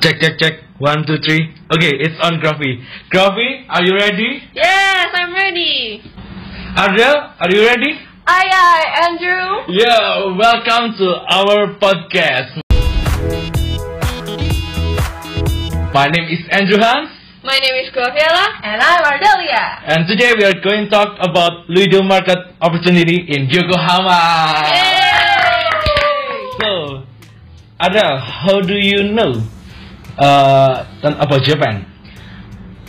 Check, check, check. One, two, three. Okay, it's on Gruffy. Gruffy, are you ready? Yes, I'm ready. Adriel, are you ready? Aye, aye, Andrew. Yeah, welcome to our podcast. My name is Andrew Hans, My name is Graviela. And I'm Ardelia. and today we are going to talk about Luido market opportunity in Yokohama. So, Adriel, how do you know uh, about Japan?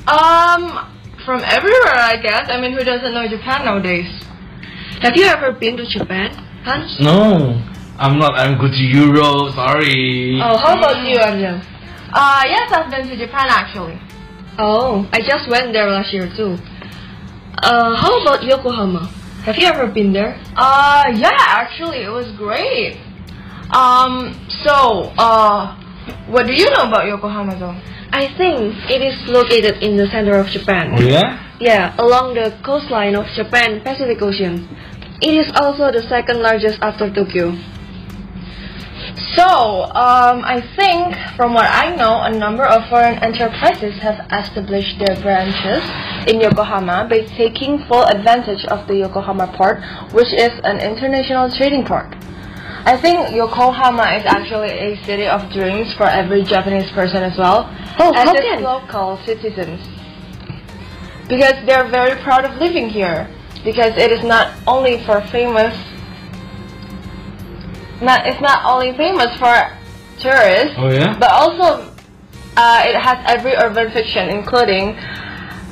Um, from everywhere, I guess. I mean, who doesn't know Japan nowadays? Have you ever been to Japan, Hans? No, I'm not. I'm good to Europe. Sorry. Oh, how about you, Andrew? Uh, yes, I've been to Japan actually. Oh, I just went there last year too. Uh, how about Yokohama? Have you ever been there? Uh, yeah, actually, it was great. Um, so, uh, what do you know about Yokohama though? I think it is located in the center of Japan. Oh yeah? Yeah, along the coastline of Japan Pacific Ocean. It is also the second largest after Tokyo. So, um, I think from what I know, a number of foreign enterprises have established their branches in Yokohama by taking full advantage of the Yokohama port, which is an international trading port. I think Yokohama is actually a city of dreams for every Japanese person as well, Oh, as its can? local citizens. Because they're very proud of living here. Because it is not only for famous not it's not only famous for tourists, Oh yeah? but also uh, it has every urban fiction, including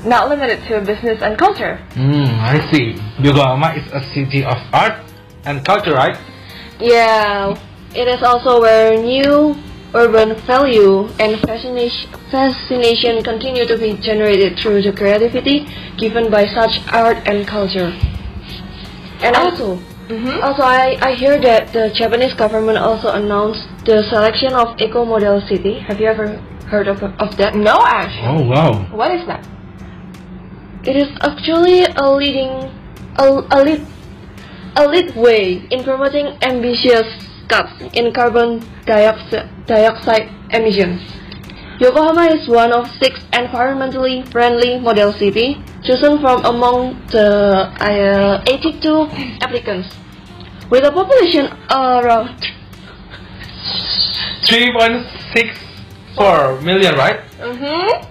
not limited to business and culture. Hmm, I see. Yokohama is a city of art and culture, right? Yeah, it is also where new urban value and fascination, fascination continue to be generated through the creativity given by such art and culture. And also, Mm-hmm. also I, I hear that the Japanese government also announced the selection of eco model city. Have you ever heard of, of that? No, actually. Oh wow. What is that? It is actually a leading, a, a lead, a lead way in promoting ambitious cuts in carbon dioxide, dioxide emissions. Yokohama is one of six environmentally friendly model city chosen from among the uh, 82 applicants, with a population around 3.64 million, right? Mm-hmm.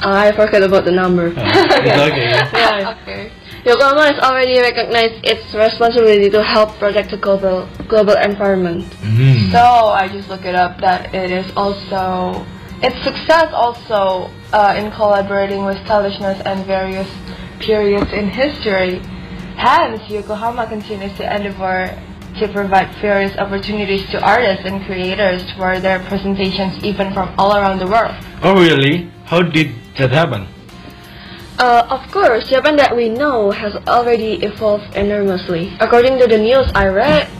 I forgot about the number. it's okay. Yeah. Okay. Yokohama has already recognized its responsibility to help protect the global global environment. Hmm. So I just look it up that it is also its success also uh, in collaborating with stylishness and various periods in history. Hence, Yokohama continues to endeavor to provide various opportunities to artists and creators for their presentations even from all around the world. Oh really? How did that happen? Uh, of course, Japan that we know has already evolved enormously. According to the news I read,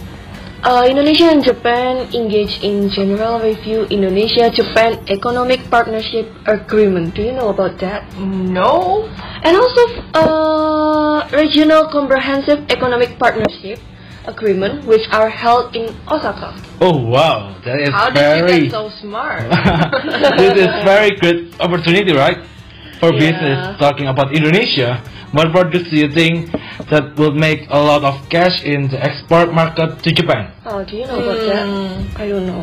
uh, Indonesia and Japan engaged in General Review Indonesia-Japan Economic Partnership Agreement. Do you know about that? No. And also, uh, Regional Comprehensive Economic Partnership Agreement, which are held in Osaka. Oh wow, that is How did very. you get so smart? this is very good opportunity, right? For Yeah. business talking about Indonesia. What products do you think that will make a lot of cash in the export market to Japan? Oh, do you know about that? I don't know.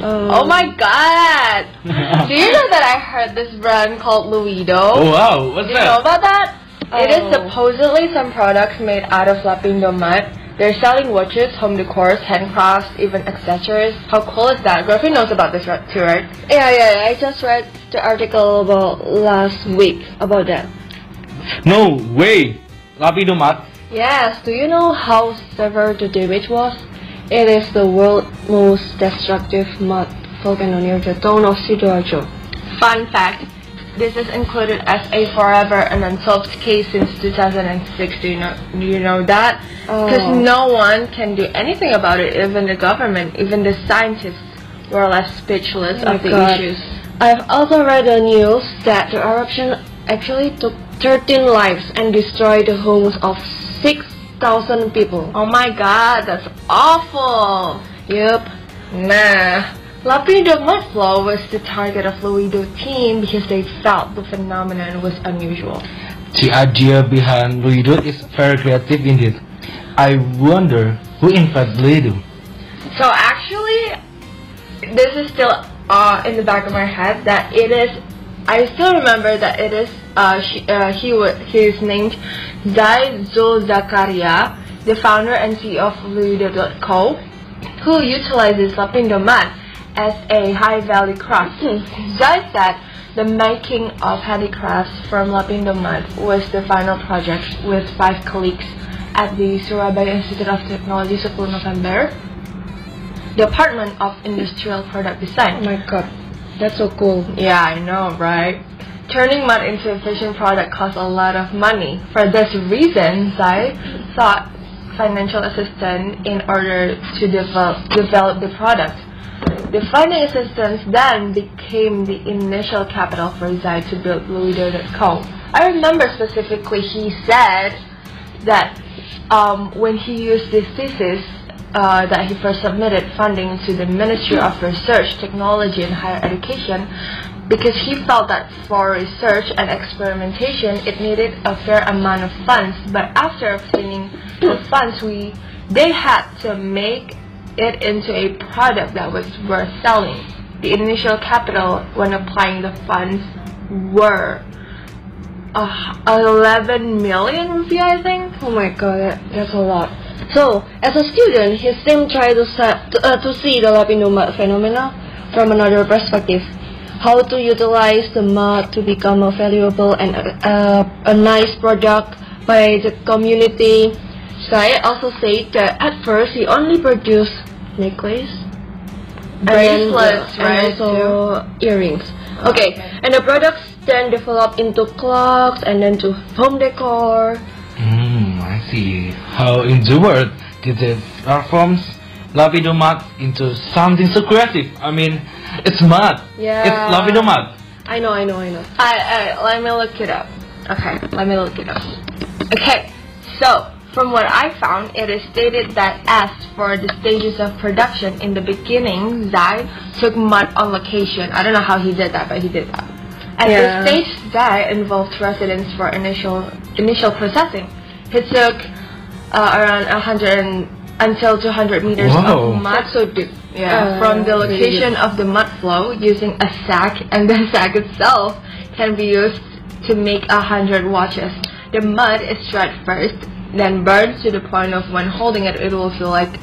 Uh, Oh my god! Do you know that I heard this brand called Luido? Oh wow, what's Do you know about that? It is Oh. supposedly some products made out of Lapindo mud. They're selling watches, home decors, handcrafts, even accessories. How cool is that? Griffin knows about this right- too, right? Yeah, yeah, I just read the article about last week about that. No way, Lapindo Mat. Yes, do you know how severe the damage was? It is the world's most destructive mud volcano near the town of Sidoarjo. Fun fact. This is included as a forever and unsolved case since 2006. Do you know, do you know that? Because Oh. no one can do anything about it. Even the government, even the scientists were left speechless Oh of the God. issues. I've also read the news that the eruption actually took 13 lives and destroyed the homes of 6,000 people. Oh my god, that's awful. Yup. Nah. Lapindo Mudflow was the target of Luido team because they felt the phenomenon was unusual. The idea behind Luido is very creative indeed. I wonder who invented Luido. So actually, this is still uh, in the back of my head that it is. I still remember that it is. Uh, she, uh, he he is named Zai Zakaria, the founder and CEO of Luido.co, who utilizes Lapindo mud as a high-value craft. Zai hmm. said the making of handicrafts from Lapindo mud was the final project with five colleagues at the Surabaya Institute of Technology 10 November Department of Industrial Product Design. Oh my god, that's so cool. Yeah, I know, right? Turning mud into a efficient product costs a lot of money. For this reason, Zai sought financial assistance in order to develop, develop the product. The funding assistance then became the initial capital for Zai to build Luido.co. I remember specifically he said that um, when he used this thesis uh, that he first submitted funding to the Ministry of Research, Technology and Higher Education because he felt that for research and experimentation it needed a fair amount of funds but after obtaining the funds we they had to make it into a product that was worth selling the initial capital when applying the funds were uh, 11 million rupiah I think Oh my god, that, that's a lot. So, as a student, his team tried to, set, to, uh, to see the Lapindo mud phenomena from another perspective. How to utilize the mud to become a valuable and uh, a nice product by the community. Zai also said that at first he only produced necklace, Bracelets, and, right, and also earrings. Okay, and the products then developed into clocks and then to home decor. Hmm, I see. How in the world did they transform Lapindo mud into something so creative? I mean, it's mud. Yeah. It's Lapindo mud. I know, I know, I know. I, I, let me look it up. Okay, let me look it up. Okay, so from what I found, it is stated that as for the stages of production in the beginning, Zai took mud on location. I don't know how he did that, but he did that. At Yeah. the stage Zai involved residents for initial initial processing. He took uh, around 100 and- until 200 meters Whoa. of mud. So deep. Yeah, Uh, from the location of the mud flow using a sack, and the sack itself can be used to make a hundred watches. The mud is dried first, then burned to the point of when holding it, it will feel like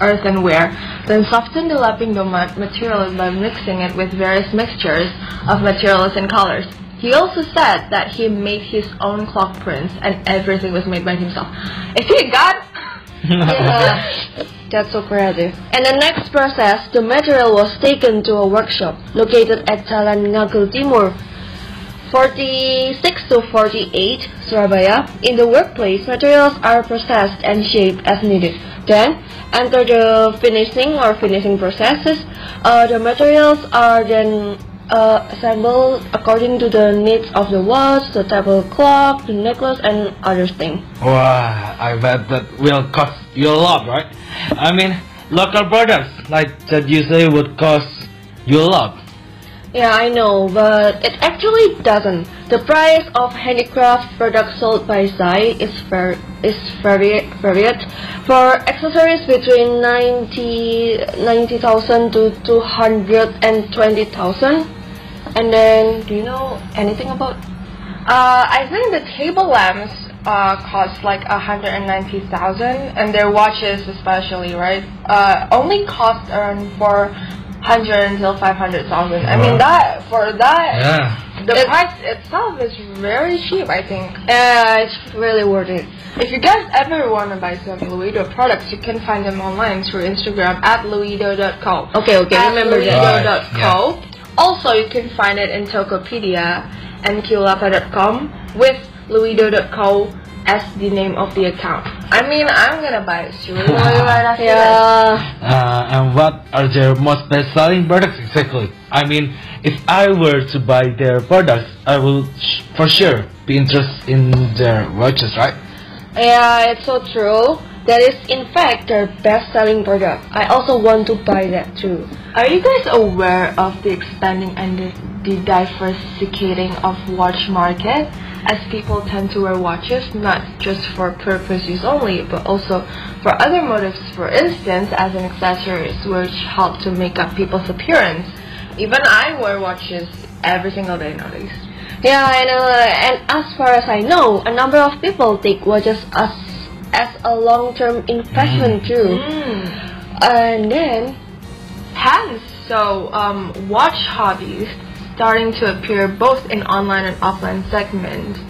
earthenware. Then soften the Lapindo mud material by mixing it with various mixtures of materials and colors. He also said that he made his own clock prints and everything was made by himself. Is he a god? Yeah, that's so creative. And the next process, the material was taken to a workshop located at Jalan Ngagel Timur, 46 to 48, Surabaya. In the workplace, materials are processed and shaped as needed. Then, enter the finishing or finishing processes. Uh, the materials are then uh, assembled according to the needs of the watch, the table clock, the necklace, and other things. Wow, I bet that will cost you a lot, right? I mean, local products like that you say would cost you a lot. Yeah, I know, but it actually doesn't. The price of handicraft products sold by Zai is fair is very varied. For accessories between 90 90,000 to 220,000. And then, do you know anything about? Uh, I think the table lamps uh, cost like 190,000 and their watches especially, right? Uh, only cost around 400 until 500,000. I mean that for that Yeah. the It- price itself is very cheap, I think. Yeah, it's really worth it. If you guys ever want to buy some Luido products, you can find them online through Instagram at luido.co. Okay, okay, At remember that. luido.co. Also, you can find it in Tokopedia and qlapa.com with luido.co as the name of the account. I mean, I'm gonna buy it soon. right after. Yeah. Uh, and what are their most best-selling products exactly? I mean, if I were to buy their products, I will sh- for sure be interested in their watches, right? Yeah, it's so true. That is, in fact, their best-selling product. I also want to buy that too. Are you guys aware of the expanding and the, the diversificating of watch market? As people tend to wear watches not just for purpose use only, but also for other motives. For instance, as an accessory which help to make up people's appearance. Even I wear watches every single day nowadays. Yeah, I know, and as far as I know, a number of people take watches as as a long-term investment too. Mm. And then, Hence, so um, watch hobbies starting to appear both in online and offline segments.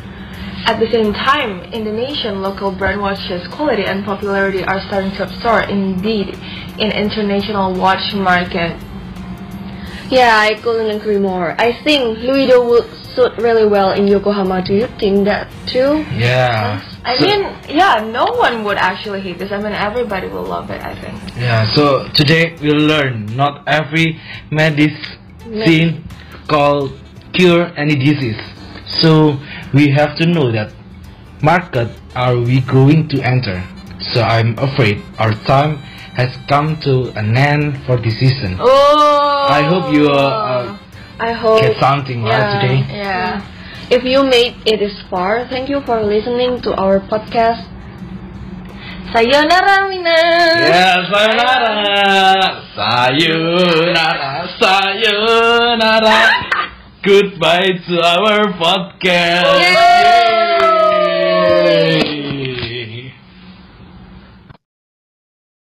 At the same time, Indonesian local brand watches quality and popularity are starting to absorb indeed in international watch market. yeah, I couldn't agree more. I think Luido would suit really well in Yokohama. Do you think that too? Yeah. I So- mean, yeah, no one would actually hate this. I mean, everybody will love it. I think. Yeah, so today we'll learn not every medicine called cure any disease. So we have to know that market are we going to enter. So I'm afraid our time has come to an end for this season. Oh. I hope you uh, I hope. get something right yeah, today. Yeah. If you made it this far, thank you for listening to our podcast. Sayonara, Mina. Yeah, sayonara, sayonara, sayonara. Goodbye to our podcast. Yay!